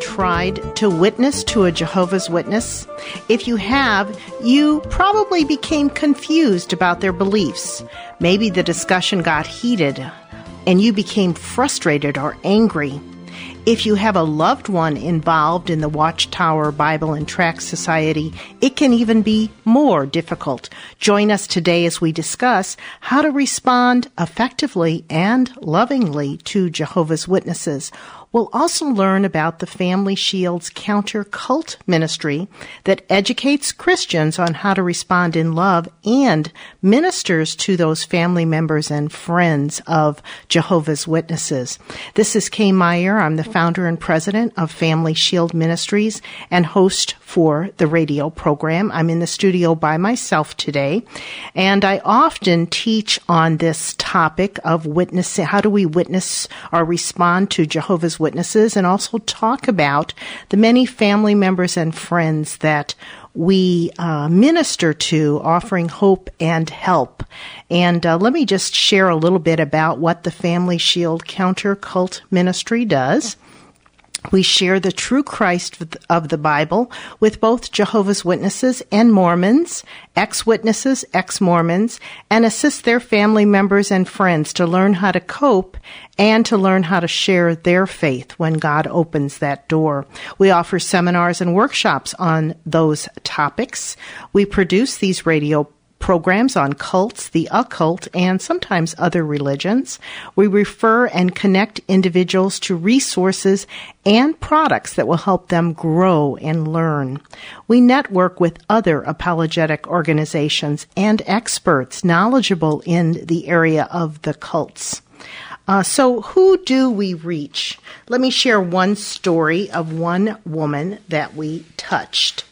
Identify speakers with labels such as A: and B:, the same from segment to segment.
A: tried to witness to a Jehovah's Witness? If you have, you probably became confused about their beliefs. Maybe the discussion got heated and you became frustrated or angry. If you have a loved one involved in the Watchtower Bible and Tract Society, it can even be more difficult. Join us today as we discuss how to respond effectively and lovingly to Jehovah's Witnesses. We'll also learn about the Family Shield's counter cult ministry that educates Christians on how to respond in love and ministers to those family members and friends of Jehovah's Witnesses. This is Kay Meyer. I'm the founder and president of Family Shield Ministries and host for the radio program. I'm in the studio by myself today, and I often teach on this topic of witnessing. How do we witness or respond to Jehovah's Witnesses and also talk about the many family members and friends that we uh, minister to, offering hope and help. And uh, let me just share a little bit about what the Family Shield Counter Cult Ministry does. We share the true Christ of the Bible with both Jehovah's Witnesses and Mormons, ex-witnesses, ex-Mormons, and assist their family members and friends to learn how to cope and to learn how to share their faith when God opens that door. We offer seminars and workshops on those topics. We produce these radio programs on cults, the occult, and sometimes other religions. We refer and connect individuals to resources and products that will help them grow and learn. We network with other apologetic organizations and experts knowledgeable in the area of the cults. Uh, so, who do we reach? Let me share one story of one woman that we touched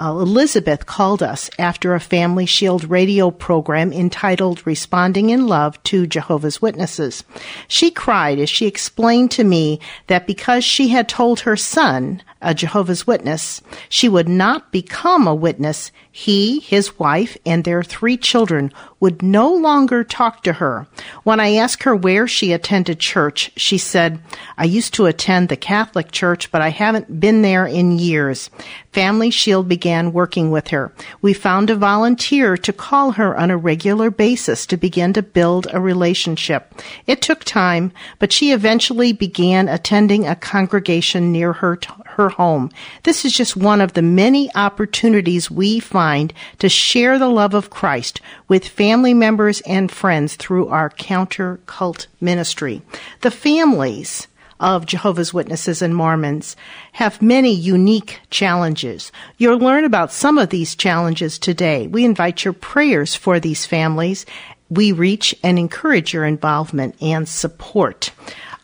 A: uh, Elizabeth called us after a Family Shield radio program entitled Responding in Love to Jehovah's Witnesses. She cried as she explained to me that because she had told her son, a Jehovah's Witness, she would not become a witness, he, his wife, and their three children would no longer talk to her. When I asked her where she attended church, she said, I used to attend the Catholic Church, but I haven't been there in years. Family Shield began working with her. We found a volunteer to call her on a regular basis to begin to build a relationship. It took time, but she eventually began attending a congregation near her, her home. This is just one of the many opportunities we find to share the love of Christ with family members and friends through our counter cult ministry. The families of Jehovah's Witnesses and Mormons have many unique challenges. You'll learn about some of these challenges today. We invite your prayers for these families. We reach and encourage your involvement and support.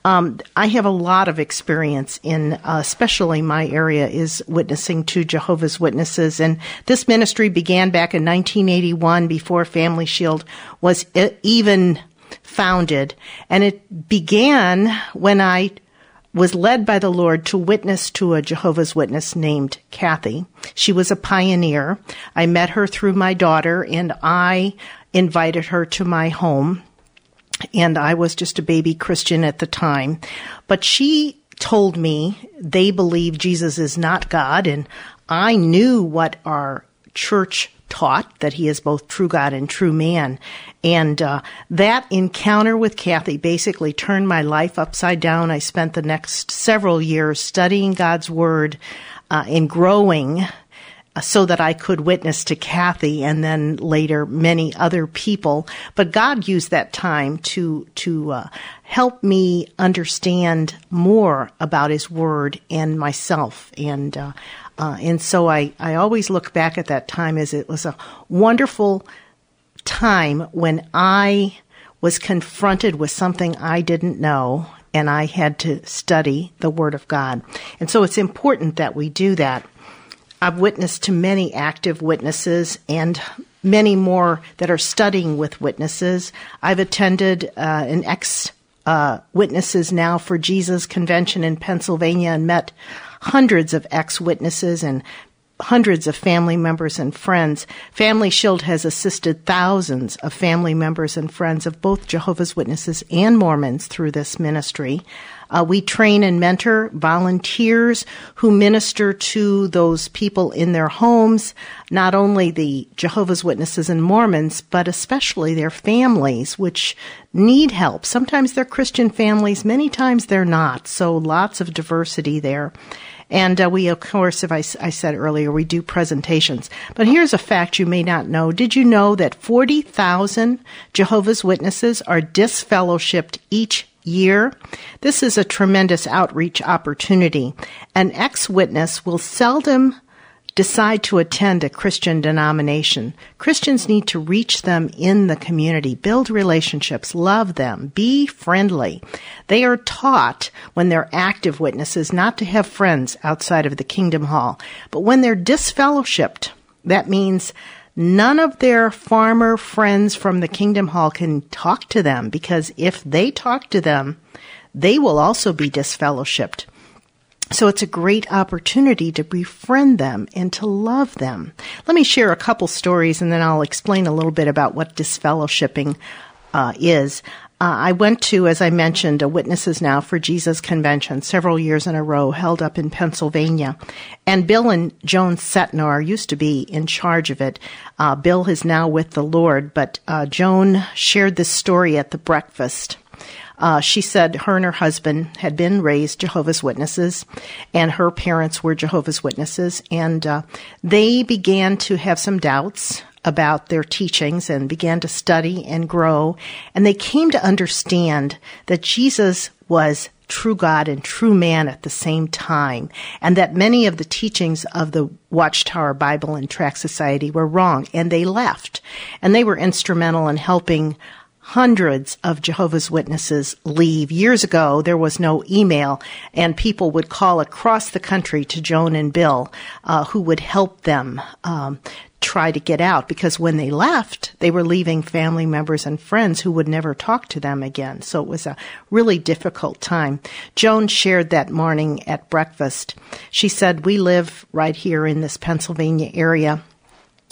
A: Um, I have a lot of experience in, uh, especially my area is witnessing to Jehovah's Witnesses, and this ministry began back in 1981 before Family Shield was even founded, and it began when I was led by the Lord to witness to a Jehovah's Witness named Kathy. She was a pioneer. I met her through my daughter, and I invited her to my home and I was just a baby Christian at the time. But she told me they believe Jesus is not God, and I knew what our church taught that he is both true God and true man. And uh, that encounter with Kathy basically turned my life upside down. I spent the next several years studying God's Word uh, and growing so that I could witness to Kathy and then later many other people. But God used that time to to uh, help me understand more about His Word and myself, and uh, uh, and so I I always look back at that time as it was a wonderful time when I was confronted with something I didn't know and I had to study the Word of God. And so it's important that we do that. I've witnessed to many active witnesses and many more that are studying with witnesses. I've attended uh, an ex uh, witnesses now for Jesus convention in Pennsylvania and met hundreds of ex witnesses and hundreds of family members and friends. Family Shield has assisted thousands of family members and friends of both Jehovah's Witnesses and Mormons through this ministry. Uh, we train and mentor volunteers who minister to those people in their homes, not only the Jehovah's Witnesses and Mormons, but especially their families, which need help. Sometimes they're Christian families, many times they're not. So lots of diversity there. And uh, we, of course, if I, I said earlier, we do presentations. But here's a fact you may not know. Did you know that 40,000 Jehovah's Witnesses are disfellowshipped each year. This is a tremendous outreach opportunity. An ex witness will seldom decide to attend a Christian denomination, Christians need to reach them in the community, build relationships, love them, be friendly. They are taught when they're active witnesses not to have friends outside of the Kingdom Hall. But when they're disfellowshipped, that means none of their farmer friends from the Kingdom Hall can talk to them because if they talk to them, they will also be disfellowshipped. So it's a great opportunity to befriend them and to love them. Let me share a couple stories and then I'll explain a little bit about what disfellowshipping uh, is. Uh, I went to, as I mentioned, a Witnesses Now for Jesus convention several years in a row held up in Pennsylvania. And Bill and Joan Cetnar used to be in charge of it. Uh, Bill is now with the Lord, but uh, Joan shared this story at the breakfast. Uh, she said her and her husband had been raised Jehovah's Witnesses, and her parents were Jehovah's Witnesses, and uh, they began to have some doubts about their teachings and began to study and grow, and they came to understand that Jesus was true God and true man at the same time, and that many of the teachings of the Watchtower Bible and Tract Society were wrong, and they left. And they were instrumental in helping hundreds of Jehovah's Witnesses leave. Years ago, there was no email, and people would call across the country to Joan and Bill, uh, who would help them um, try to get out because when they left, they were leaving family members and friends who would never talk to them again. So it was a really difficult time. Joan shared that morning at breakfast. She said, We live right here in this Pennsylvania area,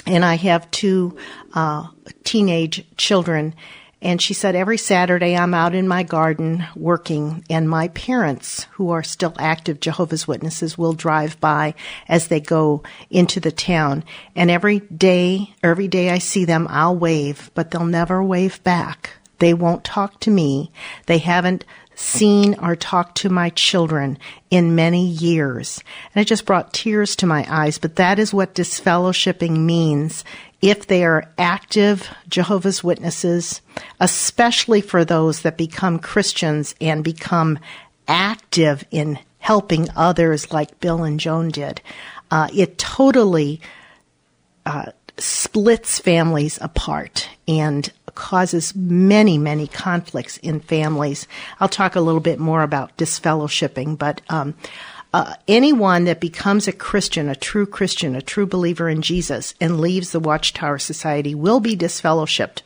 A: and I have two uh, teenage children and she said, every Saturday I'm out in my garden working, and my parents, who are still active Jehovah's Witnesses, will drive by as they go into the town. And every day, every day I see them, I'll wave, but they'll never wave back. They won't talk to me. They haven't seen or talked to my children in many years. And it just brought tears to my eyes, but that is what disfellowshipping means if they are active Jehovah's Witnesses, especially for those that become Christians and become active in helping others like Bill and Joan did. Uh, it totally uh, splits families apart and causes many, many conflicts in families. I'll talk a little bit more about disfellowshipping, but um, uh, anyone that becomes a Christian, a true Christian, a true believer in Jesus, and leaves the Watchtower Society will be disfellowshipped,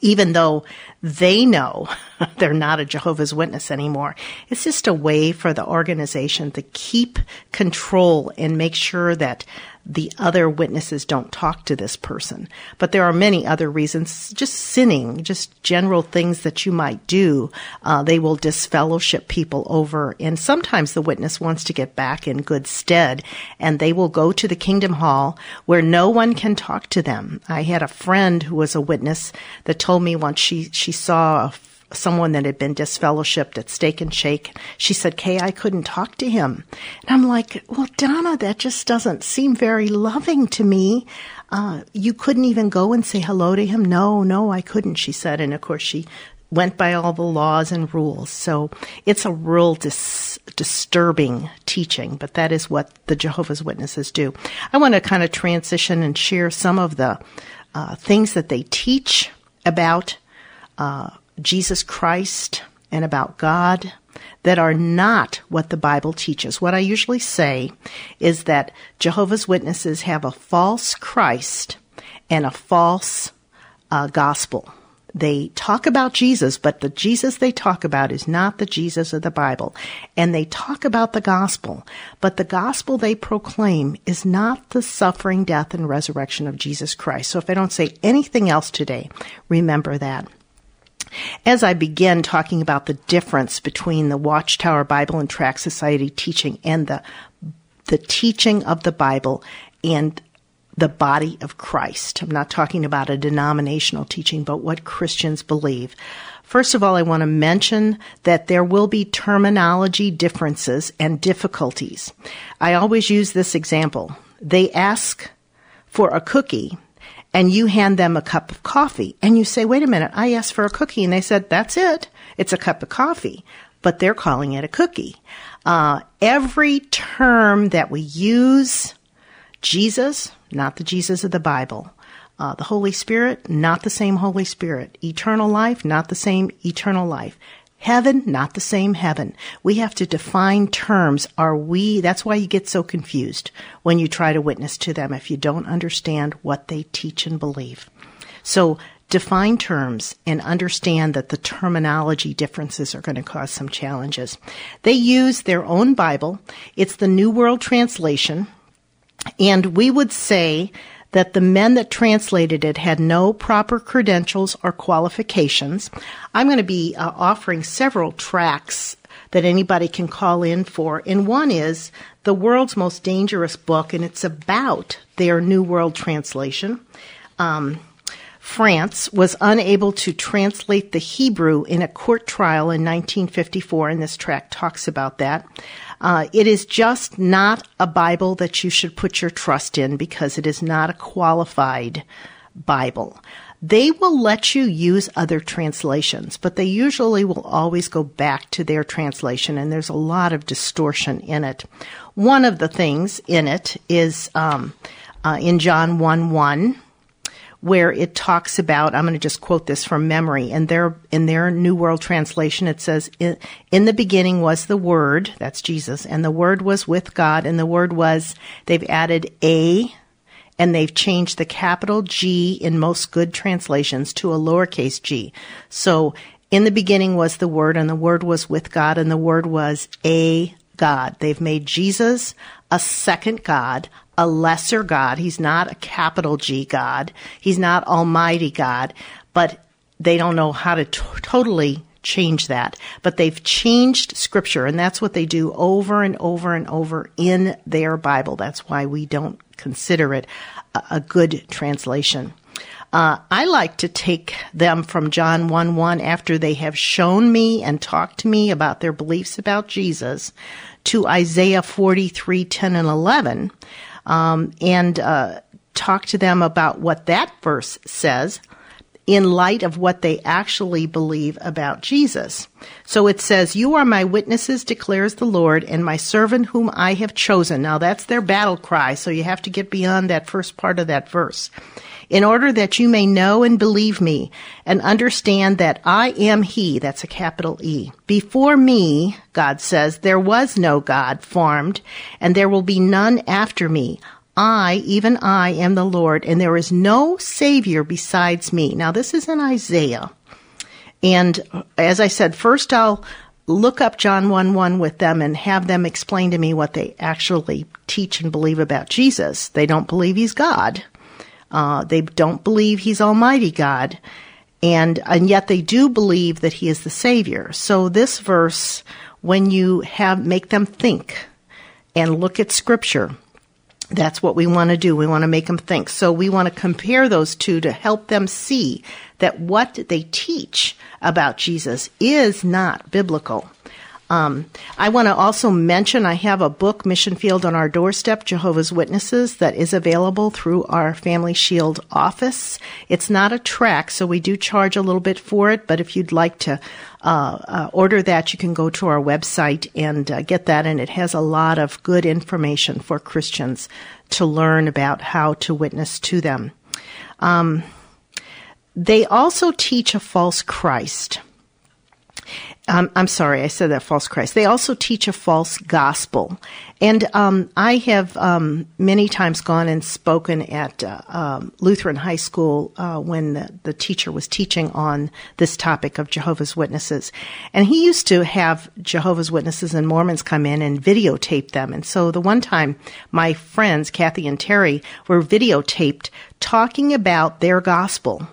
A: even though they know they're not a Jehovah's Witness anymore. It's just a way for the organization to keep control and make sure that the other witnesses don't talk to this person. But there are many other reasons, just sinning, just general things that you might do. Uh, they will disfellowship people over. And sometimes the witness wants to get back in good stead and they will go to the Kingdom Hall where no one can talk to them. I had a friend who was a witness that told me once she, she saw a someone that had been disfellowshipped at Steak and Shake. She said, Kay, I couldn't talk to him. And I'm like, well, Donna, that just doesn't seem very loving to me. Uh, you couldn't even go and say hello to him? No, no, I couldn't, she said. And of course, she went by all the laws and rules. So it's a real dis- disturbing teaching, but that is what the Jehovah's Witnesses do. I want to kind of transition and share some of the uh, things that they teach about uh, Jesus Christ and about God that are not what the Bible teaches. What I usually say is that Jehovah's Witnesses have a false Christ and a false uh, gospel. They talk about Jesus, but the Jesus they talk about is not the Jesus of the Bible. And they talk about the gospel, but the gospel they proclaim is not the suffering, death, and resurrection of Jesus Christ. So if I don't say anything else today, remember that. As I begin talking about the difference between the Watchtower Bible and Tract Society teaching and the the teaching of the Bible and the body of Christ. I'm not talking about a denominational teaching, but what Christians believe. First of all, I want to mention that there will be terminology differences and difficulties. I always use this example. They ask for a cookie and you hand them a cup of coffee and you say, wait a minute, I asked for a cookie and they said, that's it. It's a cup of coffee, but they're calling it a cookie. Uh, every term that we use, Jesus, not the Jesus of the Bible. Uh, the Holy Spirit, not the same Holy Spirit. Eternal life, not the same eternal life. Heaven, not the same heaven. We have to define terms. Are we, that's why you get so confused when you try to witness to them if you don't understand what they teach and believe. So define terms and understand that the terminology differences are going to cause some challenges. They use their own Bible. It's the New World Translation. And we would say that the men that translated it had no proper credentials or qualifications. I'm going to be uh, offering several tracts that anybody can call in for. And one is The World's Most Dangerous Book, and it's about their New World Translation. Um, Franz was unable to translate the Hebrew in a court trial in 1954, and this tract talks about that. Uh, it is just not a Bible that you should put your trust in because it is not a qualified Bible. They will let you use other translations, but they usually will always go back to their translation, and there's a lot of distortion in it. One of the things in it is um, uh, in John 1 1 where it talks about I'm going to just quote this from memory in their in their New World Translation it says in the beginning was the word that's Jesus and the word was with God and the word was they've added a and they've changed the capital G in most good translations to a lowercase g. So in the beginning was the word and the word was with God and the word was a God. They've made Jesus a second God a lesser God. He's not a capital G God. He's not Almighty God, but they don't know how to t- totally change that. But they've changed scripture, and that's what they do over and over and over in their Bible. That's why we don't consider it a, a good translation. Uh, I like to take them from John 1 1 after they have shown me and talked to me about their beliefs about Jesus to Isaiah 43 10 and 11 um, and uh, talk to them about what that verse says in light of what they actually believe about Jesus. So it says, You are my witnesses, declares the Lord, and my servant whom I have chosen. Now that's their battle cry, so you have to get beyond that first part of that verse. In order that you may know and believe me and understand that I am He, that's a capital E. Before me, God says, there was no God formed, and there will be none after me. I, even I, am the Lord, and there is no Savior besides me. Now, this is in Isaiah. And as I said, first I'll look up John 1 1 with them and have them explain to me what they actually teach and believe about Jesus. They don't believe he's God. Uh, they don't believe he's Almighty God. And, and yet they do believe that he is the Savior. So this verse, when you have, make them think and look at scripture, that's what we want to do. We want to make them think. So we want to compare those two to help them see that what they teach about Jesus is not biblical. Um, I want to also mention I have a book, Mission Field on Our Doorstep, Jehovah's Witnesses, that is available through our Family Shield office. It's not a tract, so we do charge a little bit for it, but if you'd like to uh, uh, order that, you can go to our website and uh, get that, and it has a lot of good information for Christians to learn about how to witness to them. Um, they also teach a false Christ. Um, I'm sorry, I said that false Christ. They also teach a false gospel. And um, I have um, many times gone and spoken at uh, um, Lutheran High School uh, when the, the, teacher was teaching on this topic of Jehovah's Witnesses. And he used to have Jehovah's Witnesses and Mormons come in and videotape them. And so the one time my friends, Kathy and Terry, were videotaped talking about their gospel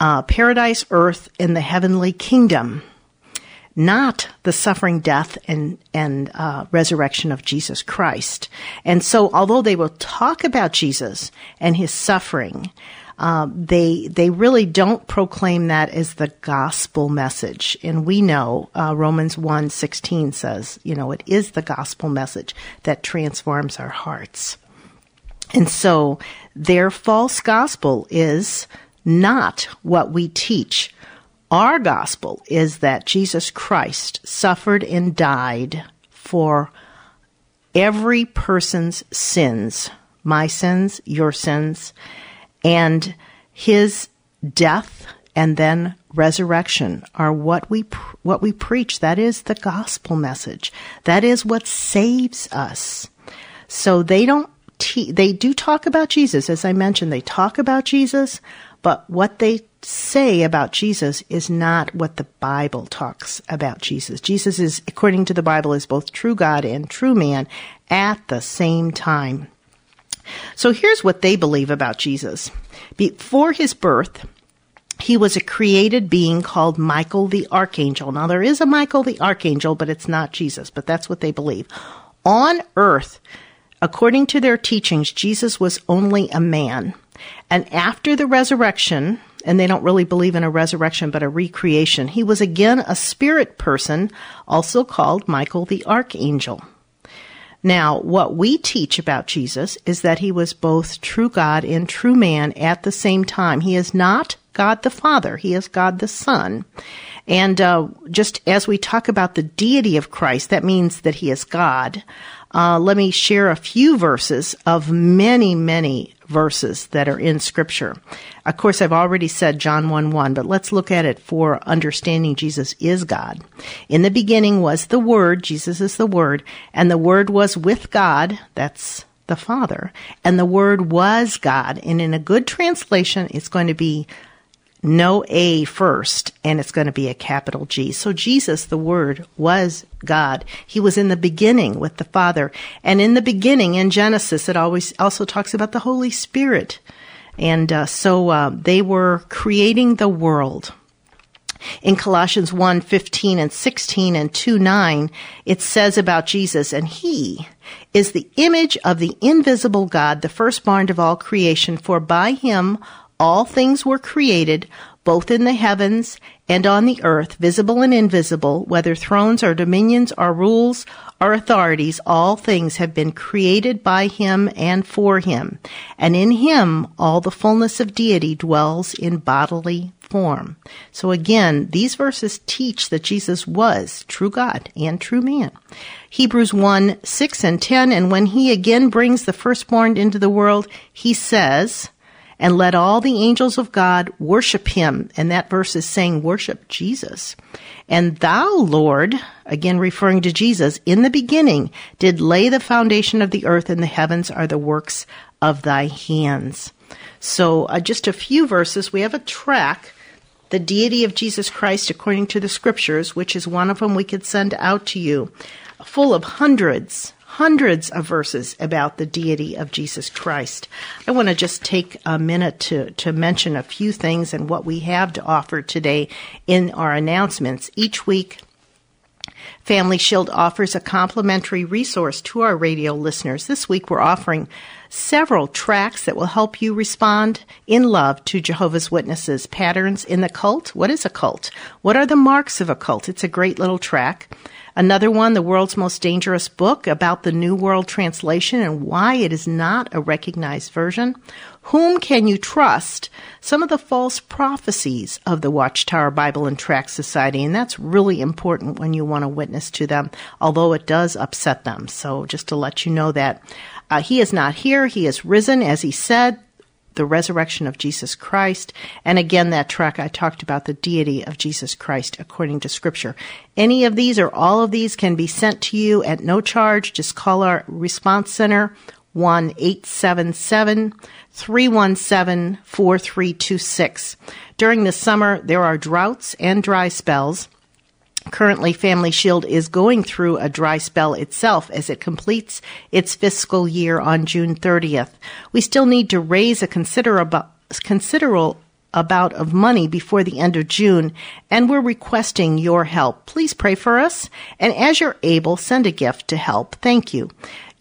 A: uh, paradise, earth, and the heavenly kingdom, not the suffering, death, and and uh, resurrection of Jesus Christ. And so, although they will talk about Jesus and his suffering, uh, they they really don't proclaim that as the gospel message. And we know uh, Romans 1, 16 says, you know, it is the gospel message that transforms our hearts. And so their false gospel is not what we teach. Our gospel is that Jesus Christ suffered and died for every person's sins, my sins, your sins, and his death and then resurrection are what we what we preach. That is the gospel message. That is what saves us. So they don't te- they do talk about Jesus as I mentioned. They talk about Jesus, but what they say about Jesus is not what the Bible talks about Jesus. Jesus is according to the Bible is both true God and true man at the same time. So here's what they believe about Jesus. Before his birth, he was a created being called Michael the Archangel. Now, there is a Michael the Archangel, but it's not Jesus, but that's what they believe. On earth, according to their teachings, Jesus was only a man. And after the resurrection, and they don't really believe in a resurrection, but a recreation, he was again a spirit person, also called Michael the Archangel. Now, what we teach about Jesus is that he was both true God and true man at the same time. He is not God the Father, he is God the Son. And uh, just as we talk about the deity of Christ, that means that he is God. Uh, let me share a few verses of many, many verses that are in Scripture. Of course, I've already said John 1 1, but let's look at it for understanding Jesus is God. In the beginning was the Word, Jesus is the Word, and the Word was with God, that's the Father, and the Word was God. And in a good translation, it's going to be no A first, and it's going to be a capital G. So Jesus, the Word, was God. He was in the beginning with the Father. And in the beginning, in Genesis, it always also talks about the Holy Spirit. And uh, so uh, they were creating the world. In Colossians 1 15 and 16 and 2 9, it says about Jesus, and he is the image of the invisible God, the firstborn of all creation, for by him all things were created, both in the heavens and on the earth, visible and invisible, whether thrones or dominions or rules or authorities, all things have been created by him and for him. And in him all the fullness of deity dwells in bodily form. So again, these verses teach that Jesus was true God and true man. Hebrews 1, 6 and 10, and when he again brings the firstborn into the world, he says, and let all the angels of God worship him. And that verse is saying worship Jesus. And thou, Lord, again referring to Jesus, in the beginning did lay the foundation of the earth and the heavens are the works of thy hands. So uh, just a few verses. We have a tract, the deity of Jesus Christ according to the scriptures, which is one of them we could send out to you, full of hundreds, hundreds of verses about the deity of Jesus Christ. I want to just take a minute to, to mention a few things and what we have to offer today in our announcements. Each week, Family Shield offers a complimentary resource to our radio listeners. This week we're offering several tracts that will help you respond in love to Jehovah's Witnesses. Patterns in the cult. What is a cult? What are the marks of a cult? It's a great little tract. Another one, The World's Most Dangerous Book, about the New World Translation and why it is not a recognized version. Whom Can You Trust? Some of the false prophecies of the Watchtower Bible and Tract Society, and that's really important when you want to witness to them, although it does upset them. So just to let you know that. Uh, he is not here. He is risen, as he said the resurrection of Jesus Christ. And again, that tract I talked about the deity of Jesus Christ according to scripture. Any of these or all of these can be sent to you at no charge. Just call our response center 1 877 317 4326. During the summer, there are droughts and dry spells. Currently, Family Shield is going through a dry spell itself as it completes its fiscal year on June 30th. We still need to raise a considerable, considerable about of money before the end of June, and we're requesting your help. Please pray for us, and as you're able, send a gift to help. Thank you.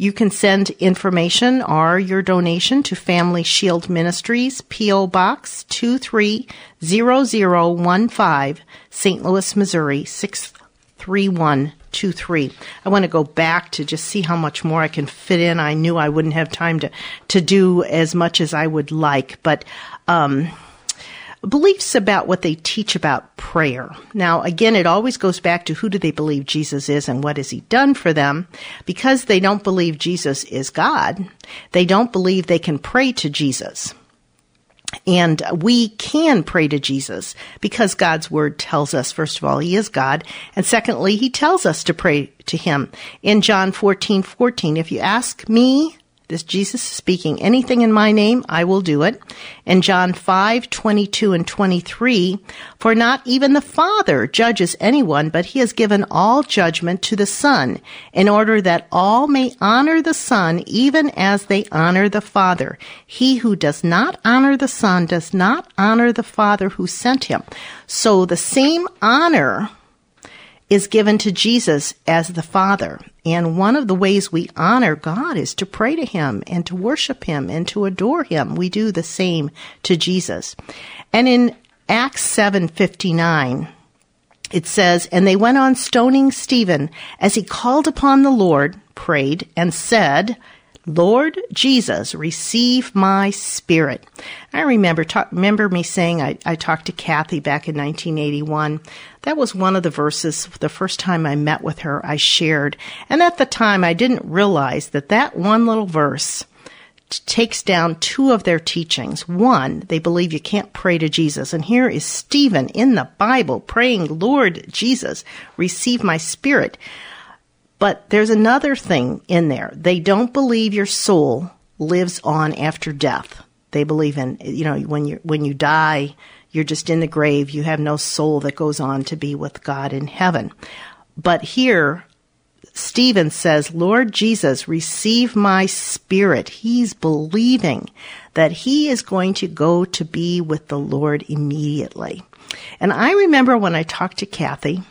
A: You can send information or your donation to Family Shield Ministries, P.O. Box 230015, St. Louis, Missouri 63123. I want to go back to just see how much more I can fit in. I knew I wouldn't have time to, to do as much as I would like, but, um, beliefs about what they teach about prayer. Now, again, it always goes back to who do they believe Jesus is and what has he done for them? Because they don't believe Jesus is God, they don't believe they can pray to Jesus. And we can pray to Jesus because God's word tells us, first of all, he is God. And secondly, he tells us to pray to him. In John 14, 14, if you ask me, this Jesus speaking, anything in my name, I will do it. And John 5, 22 and 23, for not even the Father judges anyone, but he has given all judgment to the Son, in order that all may honor the Son, even as they honor the Father. He who does not honor the Son does not honor the Father who sent him. So the same honor is given to Jesus as the Father. And one of the ways we honor God is to pray to Him and to worship Him and to adore Him. We do the same to Jesus. And in Acts 7:59, it says, And they went on stoning Stephen as he called upon the Lord, prayed, and said, Lord Jesus, receive my spirit. I remember remember me saying I, I talked to Kathy back in 1981. That was one of the verses the first time I met with her I shared. And at the time I didn't realize that that one little verse takes down two of their teachings. One, they believe you can't pray to Jesus. And here is Stephen in the Bible praying, Lord Jesus, receive my spirit. But there's another thing in there. They don't believe your soul lives on after death. They believe in, you know, when you when you die, you're just in the grave. You have no soul that goes on to be with God in heaven. But here, Stephen says, Lord Jesus, receive my spirit. He's believing that he is going to go to be with the Lord immediately. And I remember when I talked to Kathy,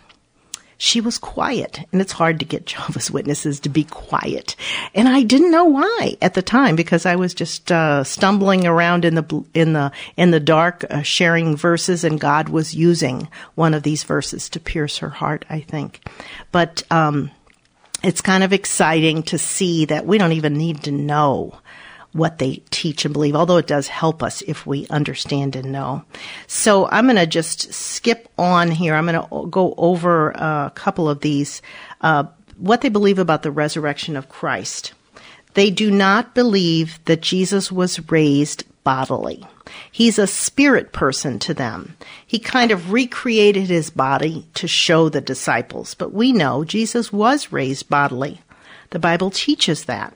A: she was quiet. And it's hard to get Jehovah's Witnesses to be quiet. And I didn't know why at the time because I was just uh, stumbling around in the in the in the dark, uh, sharing verses, and God was using one of these verses to pierce her heart. I think, but. Um, it's kind of exciting to see that we don't even need to know what they teach and believe, although it does help us if we understand and know. So I'm going to just skip on here. I'm going to go over a couple of these. Uh, what they believe about the resurrection of Christ. They do not believe that Jesus was raised bodily. He's a spirit person to them. He kind of recreated his body to show the disciples, but we know Jesus was raised bodily. The Bible teaches that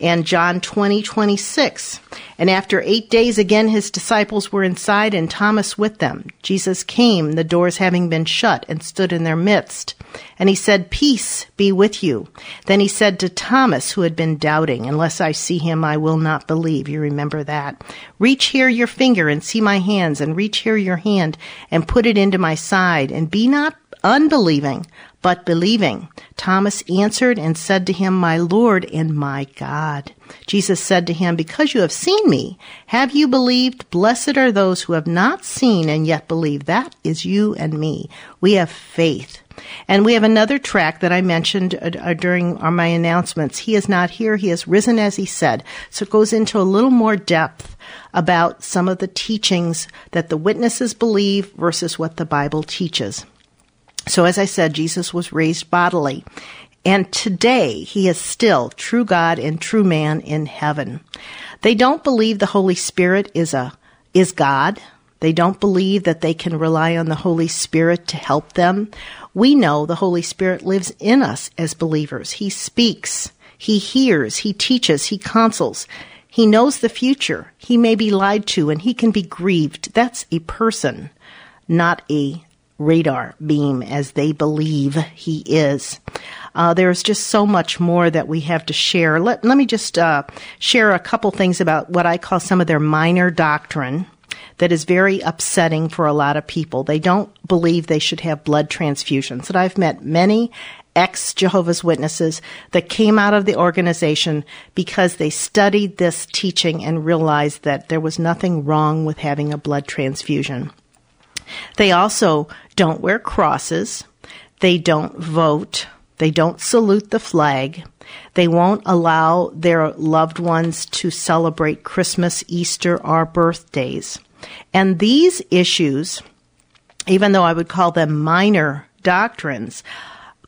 A: and John 20, 26. And after eight days again his disciples were inside and Thomas with them. Jesus came, the doors having been shut, and stood in their midst. And he said, Peace be with you. Then he said to Thomas, who had been doubting, Unless I see him, I will not believe. You remember that. Reach here your finger and see my hands, and reach here your hand and put it into my side, and be not unbelieving, but believing. Thomas answered and said to him, My Lord and my God. Jesus said to him, Because you have seen me, have you believed? Blessed are those who have not seen and yet believe. That is you and me. We have faith. And we have another tract that I mentioned uh, uh during my announcements. He is not here. He has risen as he said. So it goes into a little more depth about some of the teachings that the witnesses believe versus what the Bible teaches. So, as I said, Jesus was raised bodily. And today, he is still true God and true man in heaven. They don't believe the Holy Spirit is a, is God. They don't believe that they can rely on the Holy Spirit to help them. We know the Holy Spirit lives in us as believers. He speaks. He hears. He teaches. He counsels. He knows the future. He may be lied to and he can be grieved. That's a person, not a radar beam as they believe he is. Uh, there's just so much more that we have to share. Let, let me just uh, share a couple things about what I call some of their minor doctrine. that is very upsetting for a lot of people. They don't believe they should have blood transfusions. And I've met many ex Jehovah's Witnesses that came out of the organization because they studied this teaching and realized that there was nothing wrong with having a blood transfusion. They also don't wear crosses. They don't vote. They don't salute the flag. They won't allow their loved ones to celebrate Christmas, Easter, or birthdays. And these issues, even though I would call them minor doctrines,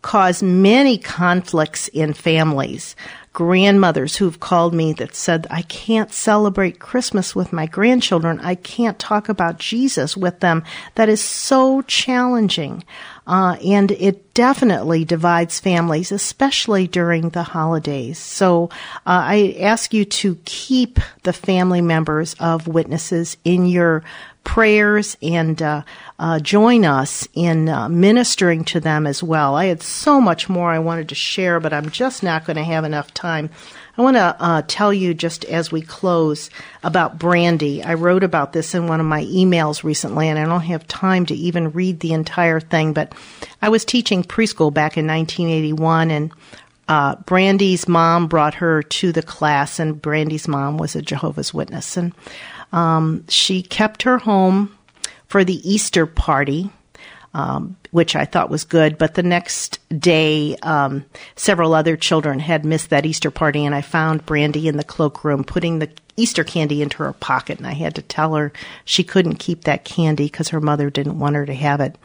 A: cause many conflicts in families. Grandmothers who've called me that said, I can't celebrate Christmas with my grandchildren. I can't talk about Jesus with them. That is so challenging. Uh, and it definitely divides families, especially during the holidays. So uh, I ask you to keep the family members of witnesses in your prayers and uh, uh, join us in uh, ministering to them as well. I had so much more I wanted to share, but I'm just not going to have enough time. I want to uh, tell you just as we close about Brandy. I wrote about this in one of my emails recently, and I don't have time to even read the entire thing, but I was teaching preschool back in 1981, and uh, Brandy's mom brought her to the class, and Brandy's mom was a Jehovah's Witness. And um, she kept her home for the Easter party, um, which I thought was good. But the next day, um, several other children had missed that Easter party, and I found Brandy in the cloakroom putting the Easter candy into her pocket, and I had to tell her she couldn't keep that candy because her mother didn't want her to have it.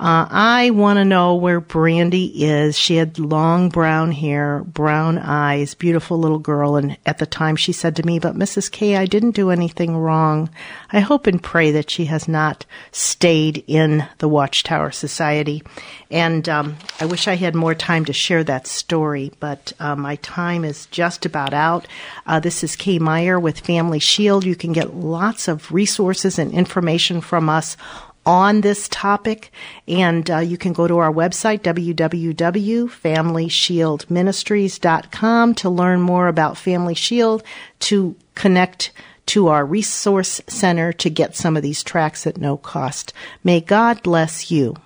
A: Uh, I want to know where Brandy is. She had long brown hair, brown eyes, beautiful little girl. And at the time she said to me, but Mrs. K, I didn't do anything wrong. I hope and pray that she has not stayed in the Watchtower Society. And um, I wish I had more time to share that story, but uh, my time is just about out. Uh, this is Kay Meyer with Family Shield. You can get lots of resources and information from us on this topic. And uh, you can go to our website, www.familyshieldministries.com, to learn more about Family Shield, to connect to our resource center to get some of these tracts at no cost. May God bless you.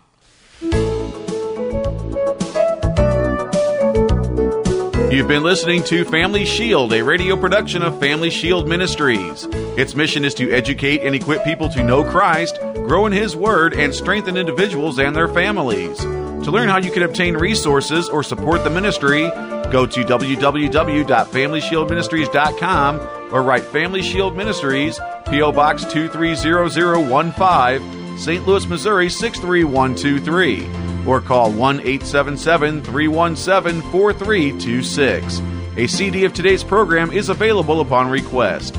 B: You've been listening to Family Shield, a radio production of Family Shield Ministries. Its mission is to educate and equip people to know Christ, grow in His Word, and strengthen individuals and their families. To learn how you can obtain resources or support the ministry, go to www.familyshieldministries.com or write Family Shield Ministries, P.O. Box 230015, St. Louis, Missouri 63123 or call 1 877 317 4326. A CD of today's program is available upon request.